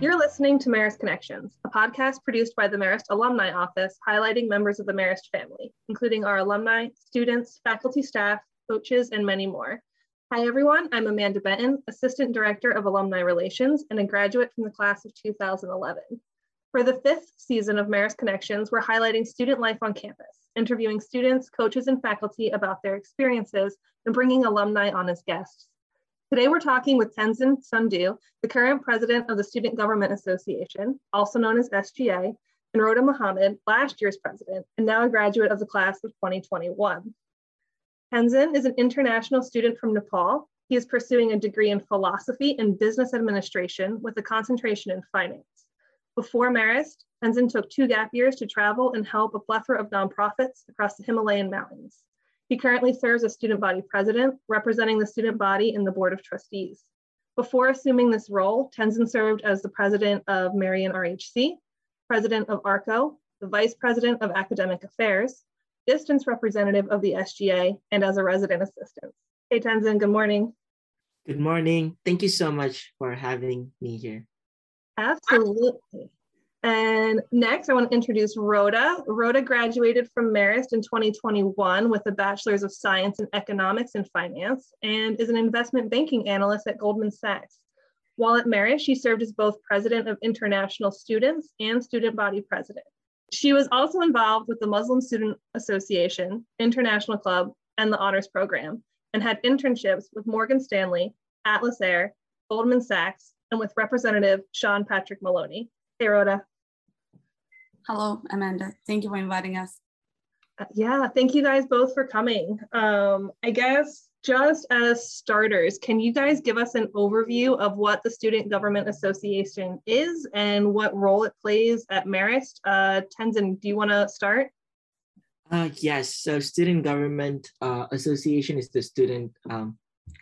You're listening to Marist Connections, a podcast produced by the Marist Alumni Office highlighting members of the Marist family, including our alumni, students, faculty staff, coaches, and many more. Hi, everyone. I'm Amanda Benton, Assistant Director of Alumni Relations and a graduate from the class of 2011. For the fifth season of Marist Connections, we're highlighting student life on campus, interviewing students, coaches, and faculty about their experiences, and bringing alumni on as guests. Today, we're talking with Tenzin Sundu, the current president of the Student Government Association, also known as SGA, and Rhoda Muhammad, last year's president, and now a graduate of the class of 2021. Tenzin is an international student from Nepal. He is pursuing a degree in philosophy and business administration with a concentration in finance. Before Marist, Tenzin took two gap years to travel and help a plethora of nonprofits across the Himalayan mountains. He currently serves as student body president, representing the student body in the board of trustees. Before assuming this role, Tenzin served as the president of Marian RHC, president of ARCO, the vice president of academic affairs, distance representative of the SGA, and as a resident assistant. Hey, Tenzin, good morning. Good morning. Thank you so much for having me here. Absolutely. And next, I want to introduce Rhoda. Rhoda graduated from Marist in 2021 with a Bachelor's of Science in Economics and Finance and is an investment banking analyst at Goldman Sachs. While at Marist, she served as both president of international students and student body president. She was also involved with the Muslim Student Association, International Club, and the Honors Program, and had internships with Morgan Stanley, Atlas Air, Goldman Sachs, and with Representative Sean Patrick Maloney. Hey, Rhoda. Hello, Amanda. Thank you for inviting us. Uh, yeah, thank you guys both for coming. Um, I guess just as starters, can you guys give us an overview of what the Student Government Association is and what role it plays at Marist? Uh, Tenzin, do you want to start? Uh, yes, so Student Government uh, Association is the student um,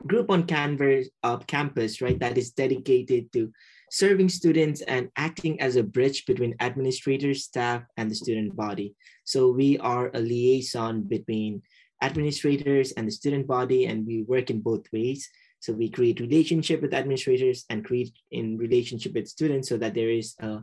group on Canvas, uh, campus, right, that is dedicated to serving students and acting as a bridge between administrators, staff, and the student body. So we are a liaison between administrators and the student body, and we work in both ways. So we create relationship with administrators and create in relationship with students so that there is a,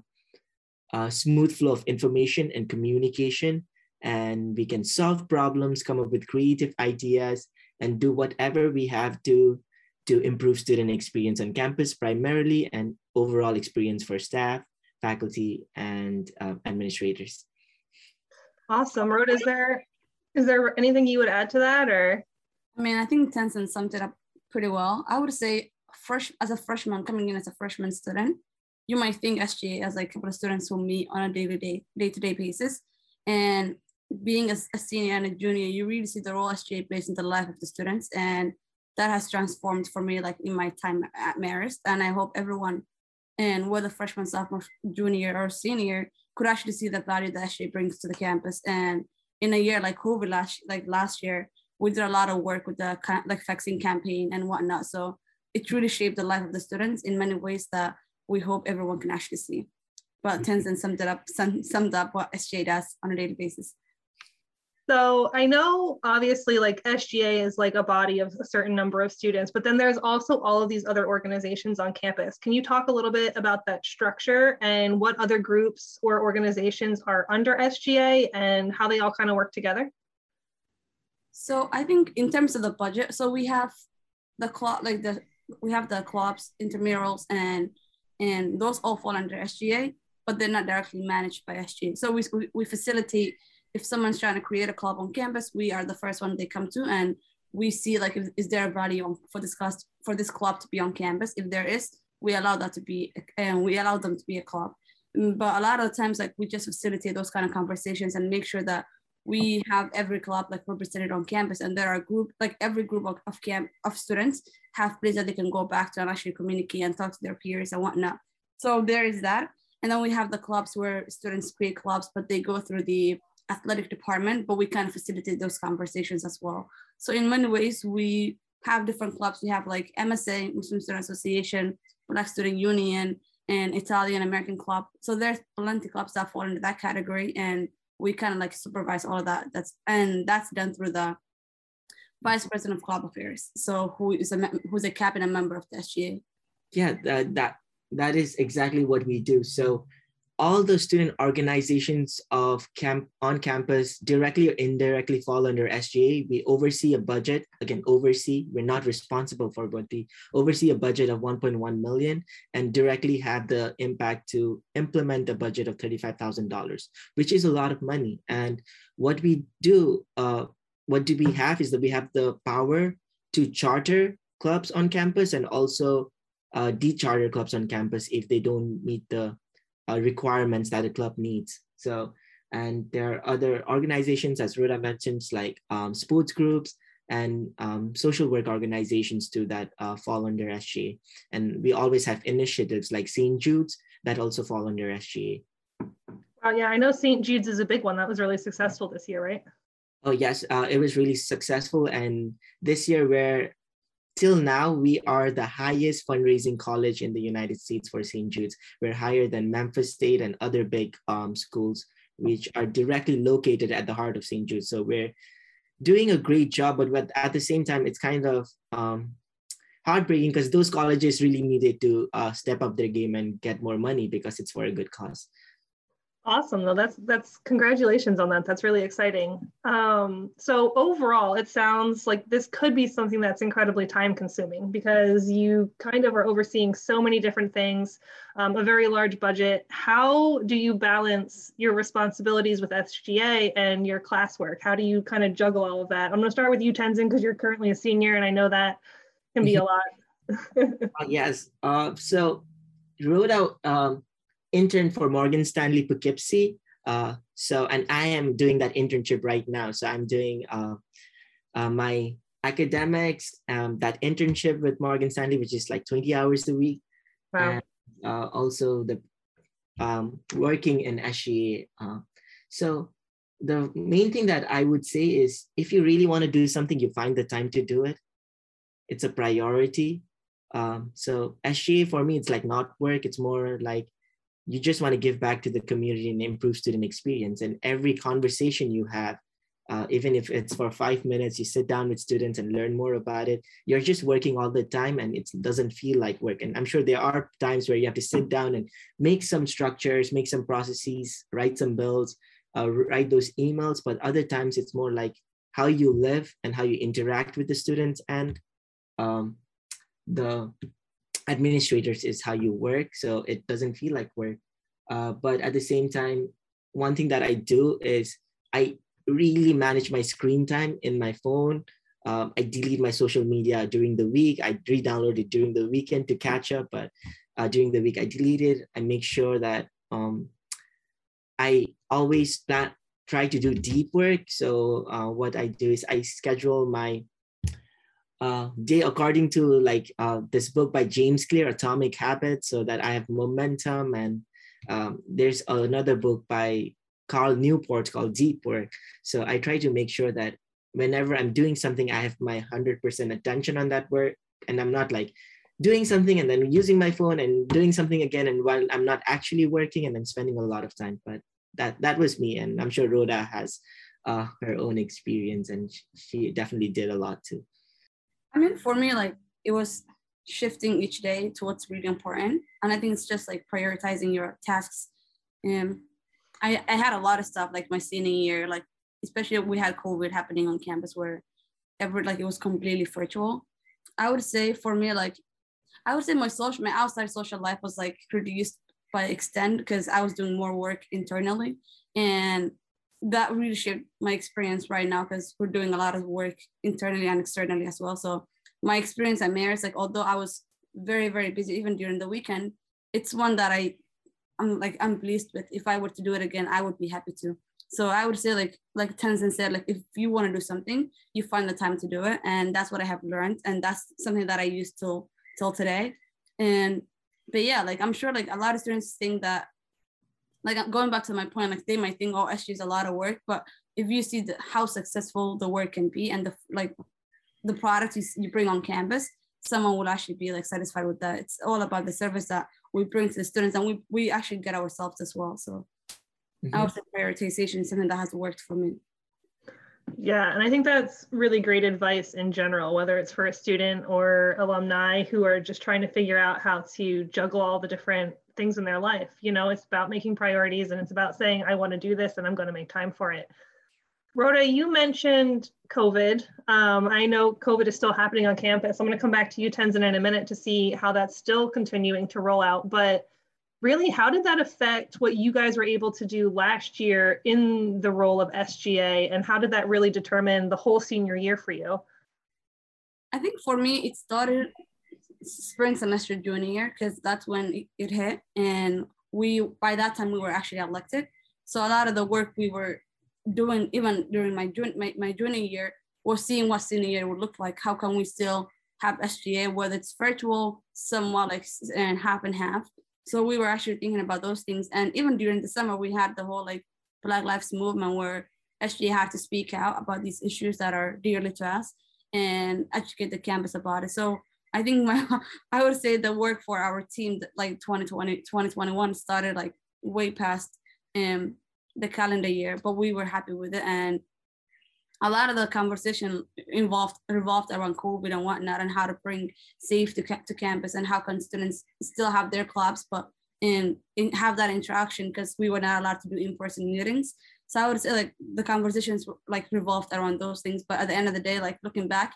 a smooth flow of information and communication, and we can solve problems, come up with creative ideas, and do whatever we have to to improve student experience on campus primarily and overall experience for staff, faculty, and um, administrators. Awesome. Rhoda, is there is there anything you would add to that or? I mean, I think Tenzin summed it up pretty well. I would say fresh as a freshman coming in as a freshman student, you might think SGA as like a couple of students who meet on a day-to-day, day-to-day basis. And being a, a, senior and a junior, you really see the role SGA plays in the life of the students. And that has transformed for me like in my time at Marist. And I hope everyone and whether freshman, sophomore, junior, or senior could actually see the value that SGA brings to the campus. And in a year like COVID last like last year, we did a lot of work with the like vaccine campaign and whatnot. So it truly shaped the life of the students in many ways that we hope everyone can actually see. But mm-hmm. Tenzin summed it up, summed up what SJ does on a daily basis. So I know obviously like SGA is like a body of a certain number of students, but then there's also all of these other organizations on campus. Can you talk a little bit about that structure and what other groups or organizations are under SGA and how they all kind of work together? So I think in terms of the budget, so we have the club, like the we have the clubs, intramurals, and and those all fall under SGA, but they're not directly managed by SGA. So we we facilitate if someone's trying to create a club on campus, we are the first one they come to, and we see like if, is there a value for this class for this club to be on campus? If there is, we allow that to be, and we allow them to be a club. Mm, but a lot of times, like we just facilitate those kind of conversations and make sure that we have every club like represented on campus, and there are group like every group of, of camp of students have places that they can go back to and actually communicate and talk to their peers and whatnot. So there is that. And then we have the clubs where students create clubs, but they go through the athletic department, but we of facilitate those conversations as well. So in many ways, we have different clubs. We have like MSA, Muslim Student Association, Black Student Union, and Italian American Club. So there's plenty of clubs that fall into that category, and we kind of like supervise all of that. That's and that's done through the vice president of club affairs. So who is a who's a cabinet member of the SGA. Yeah, that, that that is exactly what we do. So all the student organizations of camp on campus directly or indirectly fall under SGA. We oversee a budget. Again, oversee. We're not responsible for, but we oversee a budget of 1.1 million and directly have the impact to implement a budget of $35,000, which is a lot of money. And what we do, uh, what do we have is that we have the power to charter clubs on campus and also uh, de-charter clubs on campus if they don't meet the uh, requirements that a club needs. So, and there are other organizations, as Rhoda mentioned, like um, sports groups and um, social work organizations too that uh, fall under SGA. And we always have initiatives like St. Jude's that also fall under SGA. Oh yeah, I know St. Jude's is a big one. That was really successful this year, right? Oh yes, uh, it was really successful. And this year we're till now, we are the highest fundraising college in the United States for St. Jude's. We're higher than Memphis State and other big um, schools, which are directly located at the heart of St. Jude's. So we're doing a great job, but at the same time, it's kind of um, heartbreaking because those colleges really needed to uh, step up their game and get more money because it's for a good cause. Awesome. Though that's that's congratulations on that. That's really exciting. Um, so overall, it sounds like this could be something that's incredibly time consuming because you kind of are overseeing so many different things, um, a very large budget. How do you balance your responsibilities with SGA and your classwork? How do you kind of juggle all of that? I'm going to start with you, Tenzin, because you're currently a senior, and I know that can be a lot. uh, yes. Uh, so Rhoda um, intern for Morgan Stanley Poughkeepsie. Uh, so, and I am doing that internship right now. So I'm doing uh, uh, my academics, um, that internship with Morgan Stanley, which is like 20 hours a week. Wow. And uh, also the um, working in SGA. Uh, so the main thing that I would say is if you really want to do something, you find the time to do it. It's a priority. Um, so SGA for me, it's like not work. It's more like you just want to give back to the community and improve student experience. And every conversation you have, uh, even if it's for five minutes, you sit down with students and learn more about it. You're just working all the time and it doesn't feel like work. And I'm sure there are times where you have to sit down and make some structures, make some processes, write some bills, uh, write those emails. But other times it's more like how you live and how you interact with the students and um, the administrators is how you work so it doesn't feel like work. Uh, but at the same time one thing that i do is i really manage my screen time in my phone. Um, i delete my social media during the week. I re-download it during the weekend to catch up but uh, during the week i delete it. I make sure that um, i always plan, try to do deep work. So uh, what i do is i schedule my uh, day according to like uh, this book by James Clear, Atomic Habits, so that I have momentum. And um, there's another book by Cal Newport called Deep Work. So I try to make sure that whenever I'm doing something, I have my 100% attention on that work. And I'm not like doing something and then using my phone and doing something again. And while I'm not actually working and I'm spending a lot of time, but that, that was me. And I'm sure Rhoda has uh, her own experience and she definitely did a lot too. I mean, for me, like it was shifting each day to what's really important. And I think it's just like prioritizing your tasks. And I, I had a lot of stuff like my senior year, like especially we had COVID happening on campus where every like it was completely virtual. I would say for me, like I would say my social my outside social life was like reduced by extent because I was doing more work internally. And that really shaped my experience right now because we're doing a lot of work internally and externally as well. So my experience at Marist, like although I was very very busy even during the weekend, it's one that I I'm like I'm pleased with. If I were to do it again, I would be happy to. So I would say like like Tenzin said, like if you want to do something, you find the time to do it, and that's what I have learned, and that's something that I use till till today. And but yeah, like I'm sure like a lot of students think that like going back to my point, like they might think, oh, SG is a lot of work, but if you see the, how successful the work can be and the like the product you, you bring on campus, someone will actually be like satisfied with that. It's all about the service that we bring to the students and we, we actually get ourselves as well. So mm-hmm. I would say prioritization is something that has worked for me. Yeah, and I think that's really great advice in general, whether it's for a student or alumni who are just trying to figure out how to juggle all the different things in their life. You know, it's about making priorities and it's about saying, I want to do this and I'm going to make time for it. Rhoda, you mentioned COVID. Um, I know COVID is still happening on campus. I'm going to come back to you, Tenzin, in a minute to see how that's still continuing to roll out. But really, how did that affect what you guys were able to do last year in the role of SGA? And how did that really determine the whole senior year for you? I think for me, it started spring semester junior year because that's when it, it hit. And we, by that time, we were actually elected. So a lot of the work we were doing even during my, my, my junior year was seeing what senior year would look like. How can we still have SGA, whether it's virtual, somewhat like and half and half. So we were actually thinking about those things. And even during the summer, we had the whole like Black Lives Movement where SGA had to speak out about these issues that are dearly to us and educate the campus about it. So I think my, I would say the work for our team, like 2020, 2021 started like way past um, the calendar year, but we were happy with it. And a lot of the conversation involved revolved around COVID and whatnot, and how to bring safe to, to campus and how can students still have their clubs, but in, in have that interaction because we were not allowed to do in-person meetings. So I would say like the conversations like revolved around those things. But at the end of the day, like looking back,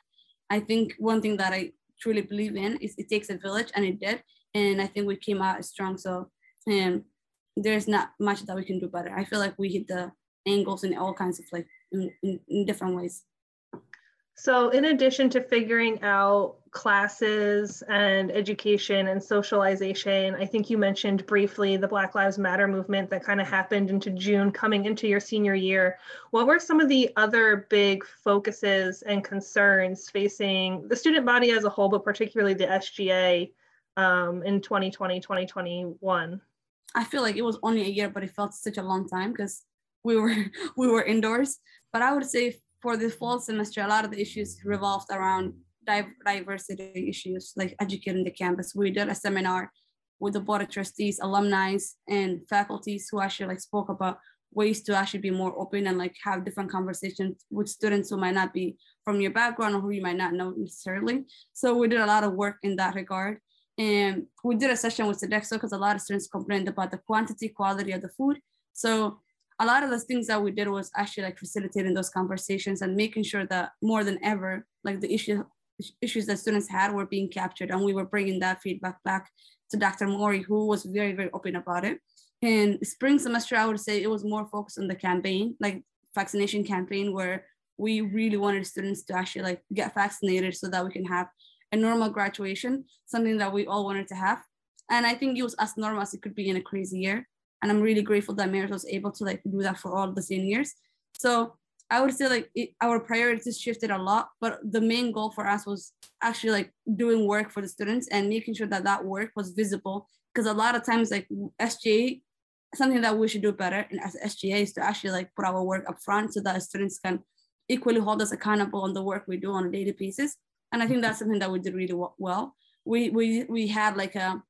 I think one thing that I truly believe in is it takes a village, and it did. And I think we came out strong. So um, there's not much that we can do better. I feel like we hit the angles in all kinds of like in, in, in different ways. So, in addition to figuring out classes and education and socialization, I think you mentioned briefly the Black Lives Matter movement that kind of happened into June coming into your senior year. What were some of the other big focuses and concerns facing the student body as a whole, but particularly the SGA um, in 2020, 2021? I feel like it was only a year, but it felt such a long time because we were we were indoors. But I would say for the fall semester, a lot of the issues revolved around diversity issues, like educating the campus. We did a seminar with the board of trustees, alumni, and faculties who actually like spoke about ways to actually be more open and like have different conversations with students who might not be from your background or who you might not know necessarily. So we did a lot of work in that regard. And we did a session with Sodexo because a lot of students complained about the quantity, quality of the food. So a lot of the things that we did was actually like facilitating those conversations and making sure that more than ever, like the issue, issues that students had were being captured and we were bringing that feedback back to Dr. Murray, who was very, very open about it. In spring semester, I would say it was more focused on the campaign, like vaccination campaign, where we really wanted students to actually like get vaccinated so that we can have a normal graduation, something that we all wanted to have. And I think it was as normal as it could be in a crazy year. And I'm really grateful that Marist was able to like do that for all the seniors. So I would say like it, our priorities shifted a lot, but the main goal for us was actually like doing work for the students and making sure that that work was visible. Because a lot of times like SGA, something that we should do better and as SGA is to actually like put our work up front so that students can equally hold us accountable on the work we do on a daily basis and I think that's something that we did really well. We we we had like a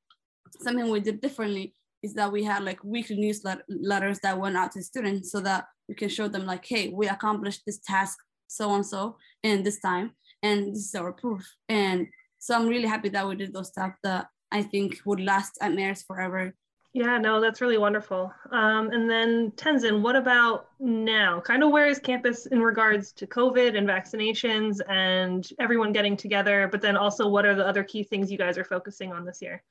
something we did differently is that we had like weekly newsletters that went out to students so that we can show them like, hey, we accomplished this task so and so in this time, and this is our proof. And so I'm really happy that we did those stuff that I think would last at Marist forever yeah, no, that's really wonderful. Um, and then Tenzin, what about now? Kind of where is campus in regards to COVID and vaccinations and everyone getting together? But then also, what are the other key things you guys are focusing on this year?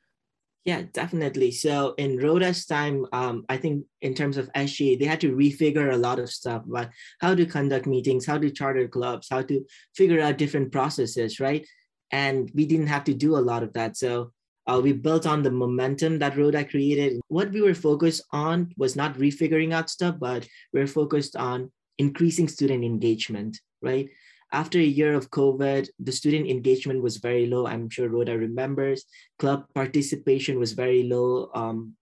Yeah, definitely. So in Rhoda's time, um, I think in terms of SGA, they had to refigure a lot of stuff about how to conduct meetings, how to charter clubs, how to figure out different processes, right? And we didn't have to do a lot of that. So uh, we built on the momentum that Rhoda created. What we were focused on was not refiguring out stuff, but we are focused on increasing student engagement, right? After a year of COVID, the student engagement was very low. I'm sure Rhoda remembers. Club participation was very low. Um,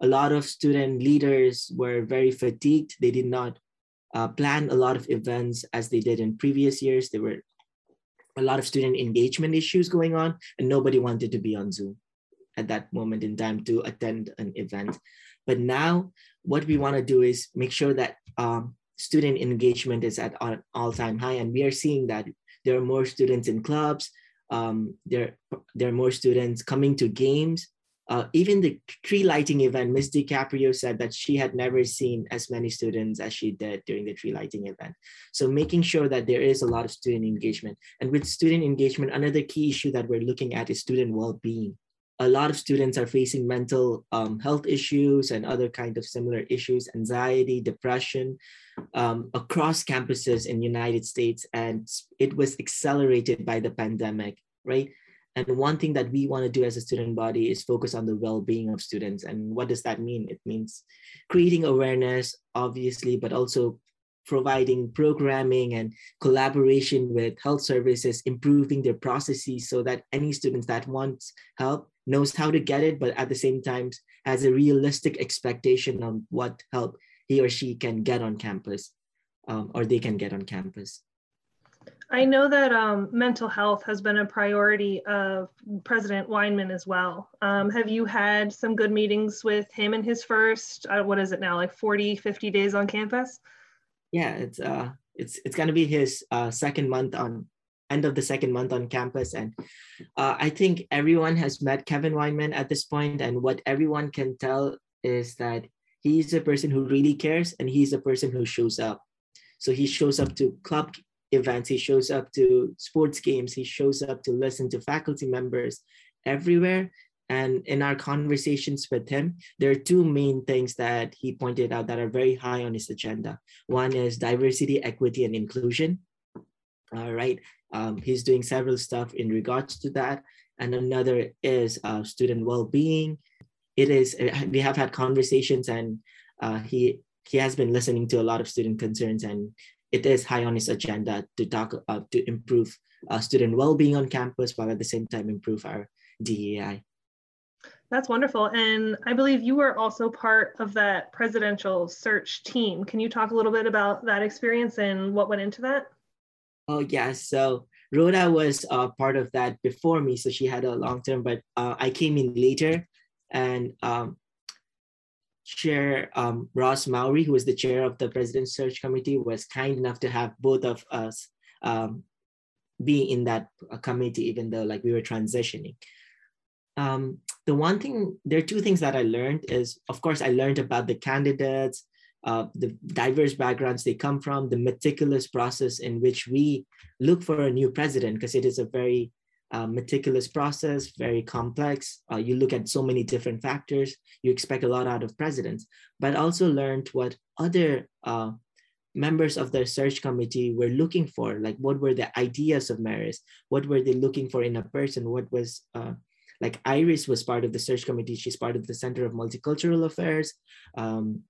a lot of student leaders were very fatigued. They did not uh, plan a lot of events as they did in previous years. They were a lot of student engagement issues going on, and nobody wanted to be on Zoom at that moment in time to attend an event. But now, what we want to do is make sure that um, student engagement is at an all-time high, and we are seeing that there are more students in clubs. Um, there, there are more students coming to games. Uh, even the tree lighting event, Miss DiCaprio said that she had never seen as many students as she did during the tree lighting event. So making sure that there is a lot of student engagement. And with student engagement, another key issue that we're looking at is student well-being a lot of students are facing mental um, health issues and other kind of similar issues, anxiety, depression, um, across campuses in United States. And it was accelerated by the pandemic, right? And one thing that we want to do as a student body is focus on the well-being of students. And what does that mean? It means creating awareness, obviously, but also providing programming and collaboration with health services, improving their processes so that any students that wants help knows how to get it, but at the same time has a realistic expectation of what help he or she can get on campus um, or they can get on campus. I know that um, mental health has been a priority of President Weinman as well. Um, have you had some good meetings with him in his first, uh, what is it now, like 40, 50 days on campus? Yeah, it's uh, it's it's gonna be his uh, second month on end of the second month on campus, and uh, I think everyone has met Kevin Weinman at this point, and what everyone can tell is that he's a person who really cares, and he's a person who shows up. So he shows up to club events, he shows up to sports games, he shows up to listen to faculty members everywhere and in our conversations with him, there are two main things that he pointed out that are very high on his agenda. One is diversity, equity, and inclusion. All right. Um, he's doing several stuff in regards to that. And another is uh, student well-being. It is, we have had conversations and uh, he, he has been listening to a lot of student concerns and it is high on his agenda to talk, uh, to improve uh, student well-being on campus while at the same time improve our DEI. That's wonderful. And I believe you were also part of that presidential search team. Can you talk a little bit about that experience and what went into that? Oh, yeah. So Rhoda was uh, part of that before me. So she had a long term, but uh, I came in later. And um, Chair um, Ross Mowry, who was the chair of the President's Search Committee, was kind enough to have both of us um, be in that uh, committee, even though like we were transitioning um, the one thing, there are two things that I learned is, of course, I learned about the candidates, uh, the diverse backgrounds they come from, the meticulous process in which we look for a new president, because it is a very uh, meticulous process, very complex. Uh, you look at so many different factors. You expect a lot out of presidents, but also learned what other uh, members of the search committee were looking for. Like, what were the ideas of Marist? What were they looking for in a person? What was uh, like Iris was part of the search committee. She's part of the Center of Multicultural Affairs. Um,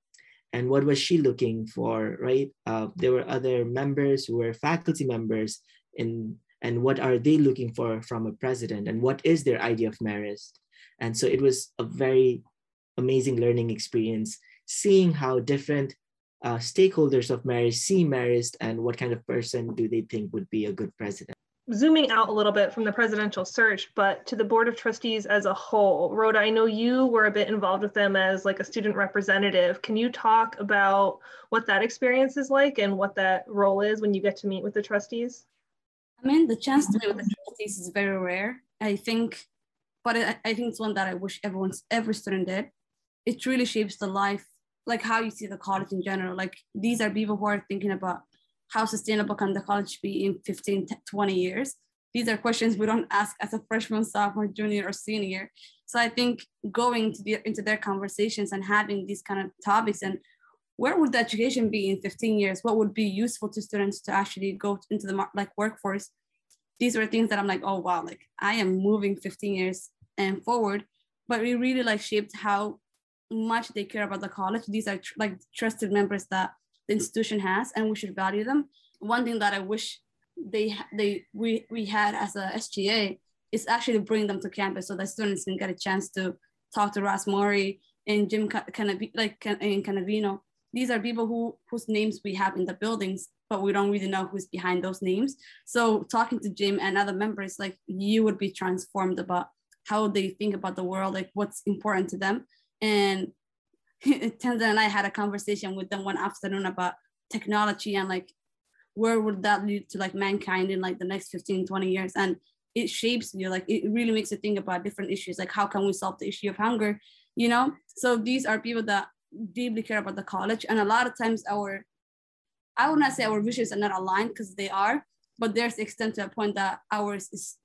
and what was she looking for, right? Uh, there were other members who were faculty members in, and what are they looking for from a president and what is their idea of Marist? And so it was a very amazing learning experience, seeing how different uh, stakeholders of Marist see Marist and what kind of person do they think would be a good president zooming out a little bit from the presidential search, but to the board of trustees as a whole. Rhoda, I know you were a bit involved with them as like a student representative. Can you talk about what that experience is like and what that role is when you get to meet with the trustees? I mean, the chance to meet with the trustees is very rare. I think, but I, think it's one that I wish everyone's every student did. It really shapes the life, like how you see the college in general. Like these are people who are thinking about how sustainable can the college be in 15, 20 years? These are questions we don't ask as a freshman, sophomore, junior, or senior. So I think going to the, into their conversations and having these kind of topics and where would the education be in 15 years? What would be useful to students to actually go into the like workforce? These are things that I'm like, oh wow, like I am moving 15 years and forward. But we really like shaped how much they care about the college. These are tr- like trusted members that the institution has and we should value them one thing that i wish they they we we had as a sga is actually bring them to campus so that students can get a chance to talk to Ross Mowry and Jim Canav- like in Cannavino. These are people who whose names we have in the buildings, but we don't really know who's behind those names. So talking to Jim and other members, like you would be transformed about how they think about the world, like what's important to them. And Tenzin and I had a conversation with them one afternoon about technology and like where would that lead to like mankind in like the next 15 20 years? And it shapes you like it really makes you think about different issues like how can we solve the issue of hunger you know? So these are people that deeply care about the college and a lot of times our i would not say our visions are not aligned because they are but there's extent to a point that ours is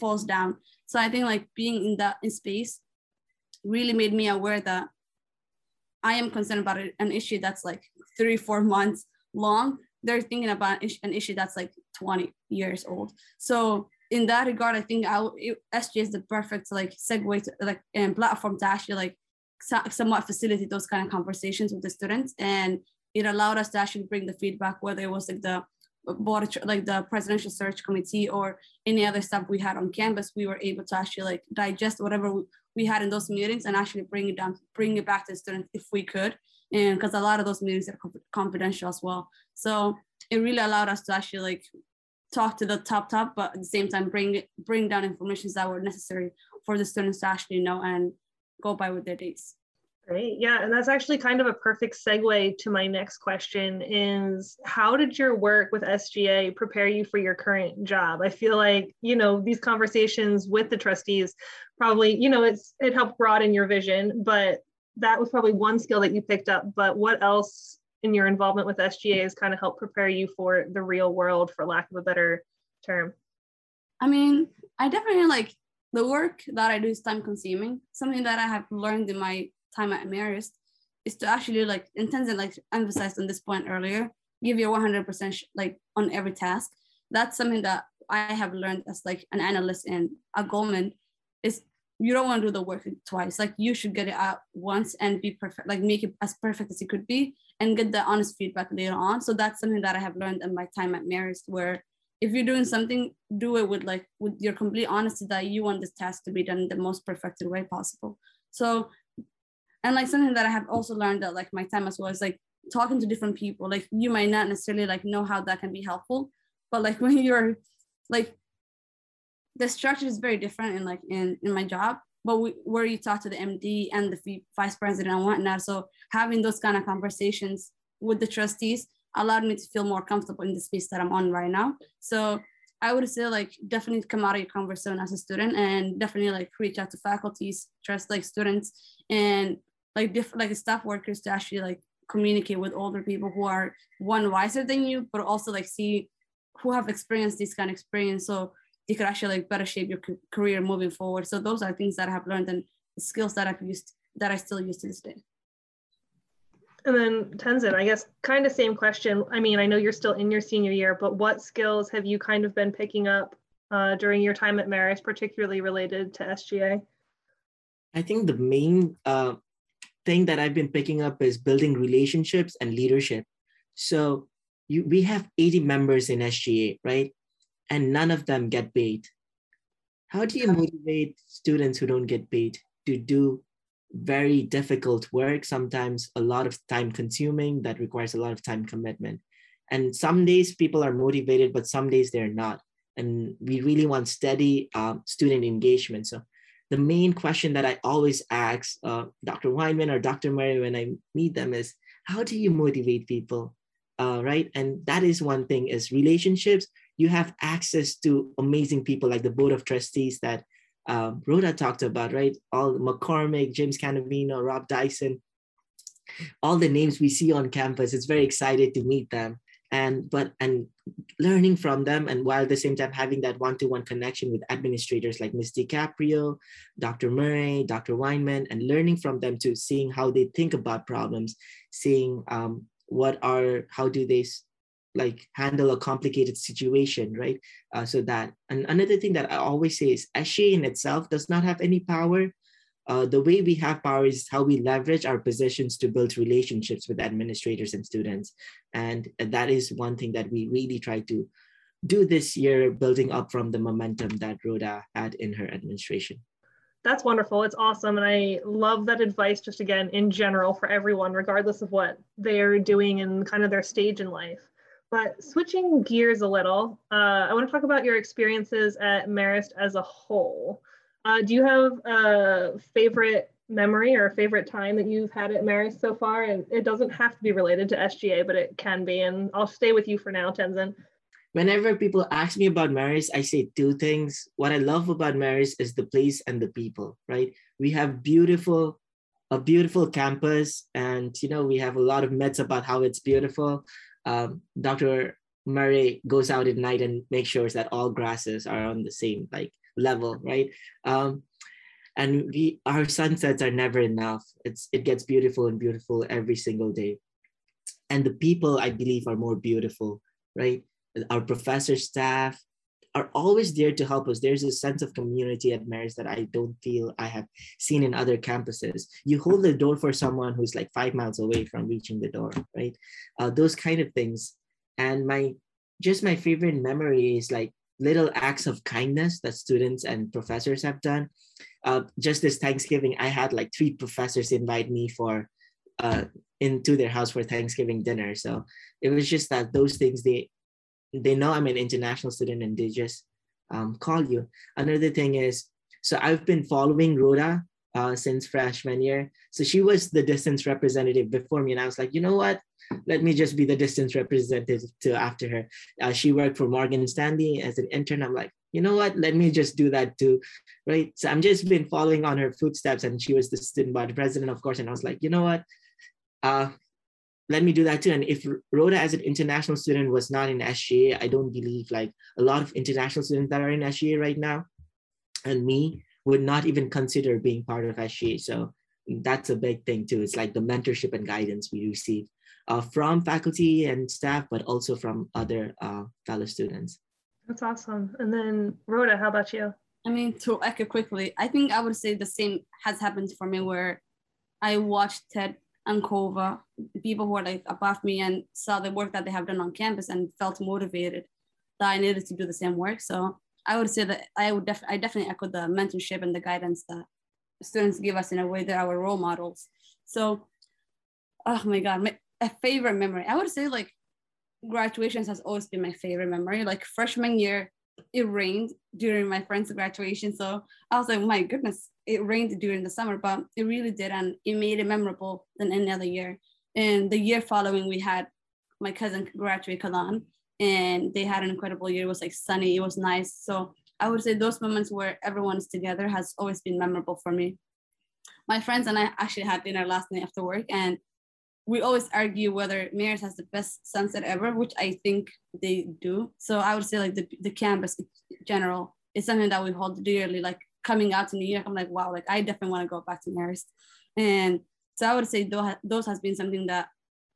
falls down. So i think like being in that in space really made me aware that i am concerned about an issue that's like three four months long. They're thinking about an issue that's like 20 years old. So in that regard i think I, sga is the perfect like segue to like and platform to actually like somewhat facilitate those kind of conversations with the students. And it allowed us to actually bring the feedback whether it was like the board like the presidential search committee or any other stuff we had on campus we were able to actually like digest whatever we had in those meetings and actually bring it down bring it back to the students if we could. And because a lot of those meetings are confidential as well. So it really allowed us to actually like talk to the top top but at the same time bring bring down information that were necessary for the students to actually know and go by with their dates Great. Yeah. And that's actually kind of a perfect segue to my next question is how did your work with SGA prepare you for your current job? I feel like, you know, these conversations with the trustees probably, you know, it's it helped broaden your vision, but that was probably one skill that you picked up. But what else in your involvement with SGA has kind of helped prepare you for the real world, for lack of a better term? I mean, I definitely like the work that I do is time consuming. Something that I have learned in my time at Marist is to actually like intend like emphasize on this point earlier, give your 100% sh- like on every task. That's something that I have learned as like an analyst and a Goldman is you don't want to do the work twice. Like you should get it out once and be perfect, like make it as perfect as it could be and get the honest feedback later on. So that's something that I have learned in my time at Marist where if you're doing something, do it with like with your complete honesty that you want this task to be done in the most perfected way possible. So and like something that i have also learned that like my time as well is like talking to different people. Like you might not necessarily like know how that can be helpful but like when you're like the structure is very different in like in in my job but we, where you talk to the md and the vice president and whatnot. So having those kind of conversations with the trustees allowed me to feel more comfortable in the space that i'm on right now. So I would say like definitely come out of your comfort zone as a student and definitely like reach out to faculties, trust like students and like different like staff workers to actually like communicate with older people who are one wiser than you but also like see who have experienced this kind of experience so you could actually like better shape your career moving forward. So those are things that i have learned and skills that i've used that i still use to this day. And then tenzin i guess kind of same question. I mean i know you're still in your senior year but what skills have you kind of been picking up uh, during your time at Marist, particularly related to sga i think the main uh, thing that I've been picking up is building relationships and leadership. So you, we have 80 members in SGA, right? And none of them get paid. How do you motivate students who don't get paid to do very difficult work, sometimes a lot of time consuming that requires a lot of time commitment? And some days people are motivated, but some days they're not. And we really want steady uh, student engagement. So the main question that I always ask uh, Dr. Weinman or Dr. Murray when I meet them is, how do you motivate people? Uh, right? And that is one thing is relationships. You have access to amazing people like the board of trustees that um, Rhoda talked about, right? All McCormick, James Cannavino, Rob Dyson, all the names we see on campus. It's very excited to meet them and but and learning from them and while at the same time having that one-to-one connection with administrators like Ms. DiCaprio, Dr. Murray, Dr. Weinman, and learning from them to seeing how they think about problems, seeing um, what are how do they like handle a complicated situation, right? Uh, so that and another thing that I always say is SGA in itself does not have any power uh, the way we have power is how we leverage our positions to build relationships with administrators and students. And that is one thing that we really try to do this year, building up from the momentum that Rhoda had in her administration. That's wonderful. It's awesome. And I love that advice, just again, in general, for everyone, regardless of what they're doing and kind of their stage in life. But switching gears a little, uh, I want to talk about your experiences at Marist as a whole. Uh, do you have a favorite memory or a favorite time that you've had at Marist so far? And it doesn't have to be related to SGA, but it can be. And I'll stay with you for now, Tenzin. Whenever people ask me about Marist, I say two things. What I love about Marist is the place and the people, right? We have beautiful, a beautiful campus, and you know we have a lot of myths about how it's beautiful. Um, Dr. Murray goes out at night and makes sure that all grasses are on the same like level, right? Um, and we our sunsets are never enough. It's it gets beautiful and beautiful every single day, and the people I believe are more beautiful, right? Our professor staff are always there to help us. There's a sense of community at Marist that I don't feel I have seen in other campuses. You hold the door for someone who's like five miles away from reaching the door, right? Uh, those kind of things and my just my favorite memory is like little acts of kindness that students and professors have done. Uh, just this Thanksgiving, I had like three professors invite me for uh, into their house for Thanksgiving dinner. So it was just that those things they they know I'm an international student and they just um, call you. Another thing is, so I've been following Rhoda uh, since freshman year. So she was the distance representative before me, and I was like, you know what? let me just be the distance representative to after her. Uh, she worked for Morgan Stanley as an intern. I'm like, you know what? Let me just do that too, right? So I'm just been following on her footsteps, and she was the student body president, of course. And I was like, you know what? Uh, let me do that too. And if Rhoda as an international student was not in SGA, I don't believe like a lot of international students that are in SGA right now, and me would not even consider being part of SGA. So that's a big thing too. It's like the mentorship and guidance we receive uh, from faculty and staff, but also from other uh, fellow students. That's awesome. And then Rhoda, how about you? I mean, to echo quickly, I think I would say the same has happened for me where I watched Ted and Kova, people who are like above me and saw the work that they have done on campus and felt motivated that I needed to do the same work. So I would say that I would def- I definitely echo the mentorship and the guidance that students give us in a way they're our role models. So, oh my God, a favorite memory. I would say like graduations has always been my favorite memory. Like freshman year, it rained during my friend's graduation. So I was like, oh my goodness, it rained during the summer, but it really did. And it made it memorable than any other year. And the year following, we had my cousin graduate Kalan and they had an incredible year. It was like sunny, it was nice. So I would say those moments where everyone's together has always been memorable for me. My friends and I actually had dinner last night after work and we always argue whether Marist has the best sunset ever, which I think they do. So I would say like the, the campus in general is something that we hold dearly. Like coming out to New York, I'm like, wow, like I definitely want to go back to Marist. And so I would say those, those has been something that,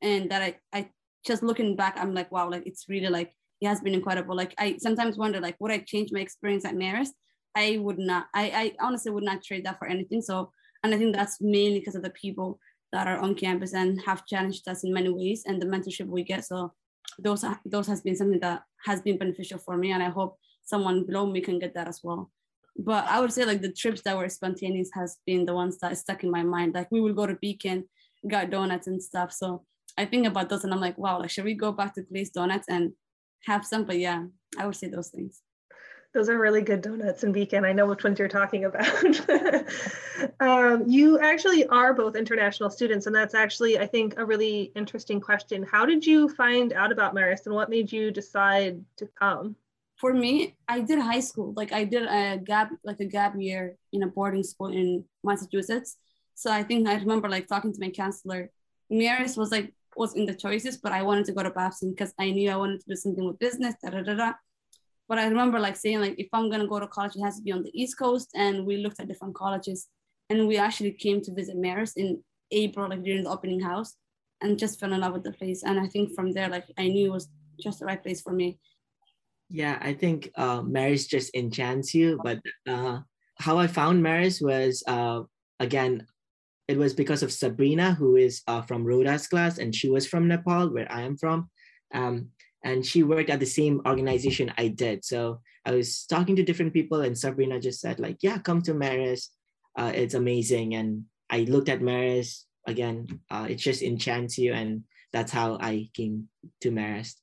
and that I, I just looking back, I'm like, wow, like it's really like, it has been incredible. Like I sometimes wonder like, would I change my experience at Marist? I would not, I, I honestly would not trade that for anything. So, and I think that's mainly because of the people that are on campus and have challenged us in many ways and the mentorship we get. So those those has been something that has been beneficial for me, and I hope someone below me can get that as well. But I would say like the trips that were spontaneous has been the ones that stuck in my mind. Like we will go to Beacon, got donuts and stuff. So I think about those and I'm like, wow, like should we go back to Glaze Donuts and have some? But yeah, I would say those things. Those are really good donuts in Beacon. I know which ones you're talking about. um, you actually are both international students, and that's actually, I think, a really interesting question. How did you find out about Marist and what made you decide to come? For me, I did high school. Like I did a gap, like a gap year in a boarding school in Massachusetts. So I think I remember like talking to my counselor. Marist was like was in the choices, but I wanted to go to Babson because I knew I wanted to do something with business. Da, da, da, da. But I remember like saying like if I'm gonna go to college, it has to be on the East Coast. And we looked at different colleges, and we actually came to visit Marist in April, like during the opening house, and just fell in love with the place. And I think from there, like I knew it was just the right place for me. Yeah, I think uh, Marist just enchants you. But uh, how I found Marist was uh, again, it was because of Sabrina, who is uh, from Rhoda's class, and she was from Nepal, where I am from. Um, and she worked at the same organization I did. So I was talking to different people, and Sabrina just said, like, yeah, come to Maris. Uh, it's amazing. And I looked at Maris again. Uh, it just enchants you, and that's how I came to Marist.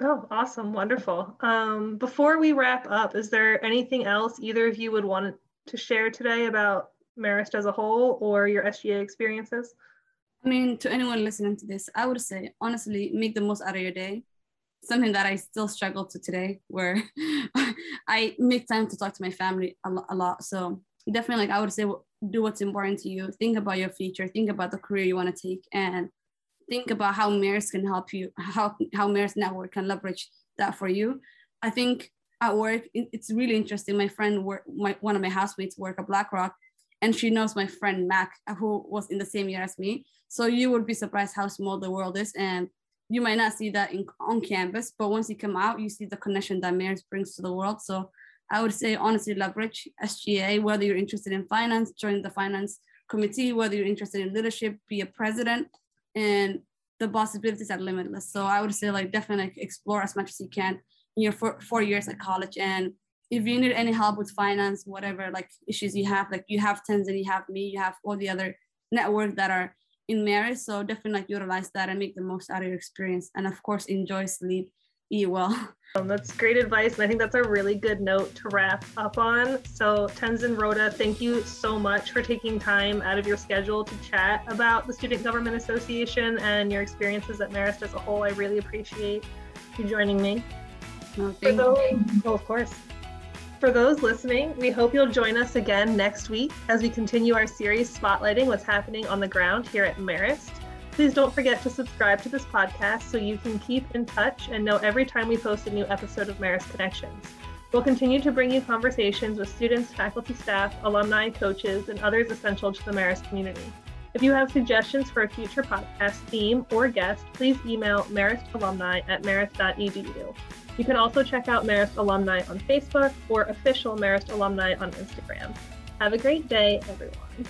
Oh, awesome. Wonderful. Um, before we wrap up, is there anything else either of you would want to share today about Marist as a whole or your SGA experiences? I mean, to anyone listening to this, I would say honestly, make the most out of your day. Something that I still struggle to today, where I make time to talk to my family a, lot. So definitely, like I would say, do what's important to you. Think about your future. Think about the career you want to take, and think about how Marist can help you. How how Marist Network can leverage that for you. I think at work, it's really interesting. My friend, work, my one of my housemates work at BlackRock, and she knows my friend Mac, who was in the same year as me. So you would be surprised how small the world is, and you might not see that in, on campus, but once you come out, you see the connection that Marist brings to the world. So I would say honestly leverage SGA, whether you're interested in finance, join the finance committee, whether you're interested in leadership, be a president, and the possibilities are limitless. So I would say like definitely explore as much as you can in your four, four years at college. And if you need any help with finance, whatever like issues you have, like you have Tenzin, you have me, you have all the other network that are in Marist. So definitely like utilize that and make the most out of your experience. And of course, enjoy sleep, eat well. Um, that's great advice. And I think that's a really good note to wrap up on. So Tenzin Rhoda, thank you so much for taking time out of your schedule to chat about the Student Government Association and your experiences at Marist as a whole. I really appreciate you joining me. No, thank those, oh, of course. For those listening, we hope you'll join us again next week as we continue our series spotlighting what's happening on the ground here at Marist. Please don't forget to subscribe to this podcast so you can keep in touch and know every time we post a new episode of Marist Connections. We'll continue to bring you conversations with students, faculty, staff, alumni, coaches, and others essential to the Marist community. If you have suggestions for a future podcast theme or guest, please email maristalumni at marist.edu. You can also check out Marist Alumni on Facebook or official Marist Alumni on Instagram. Have a great day, everyone.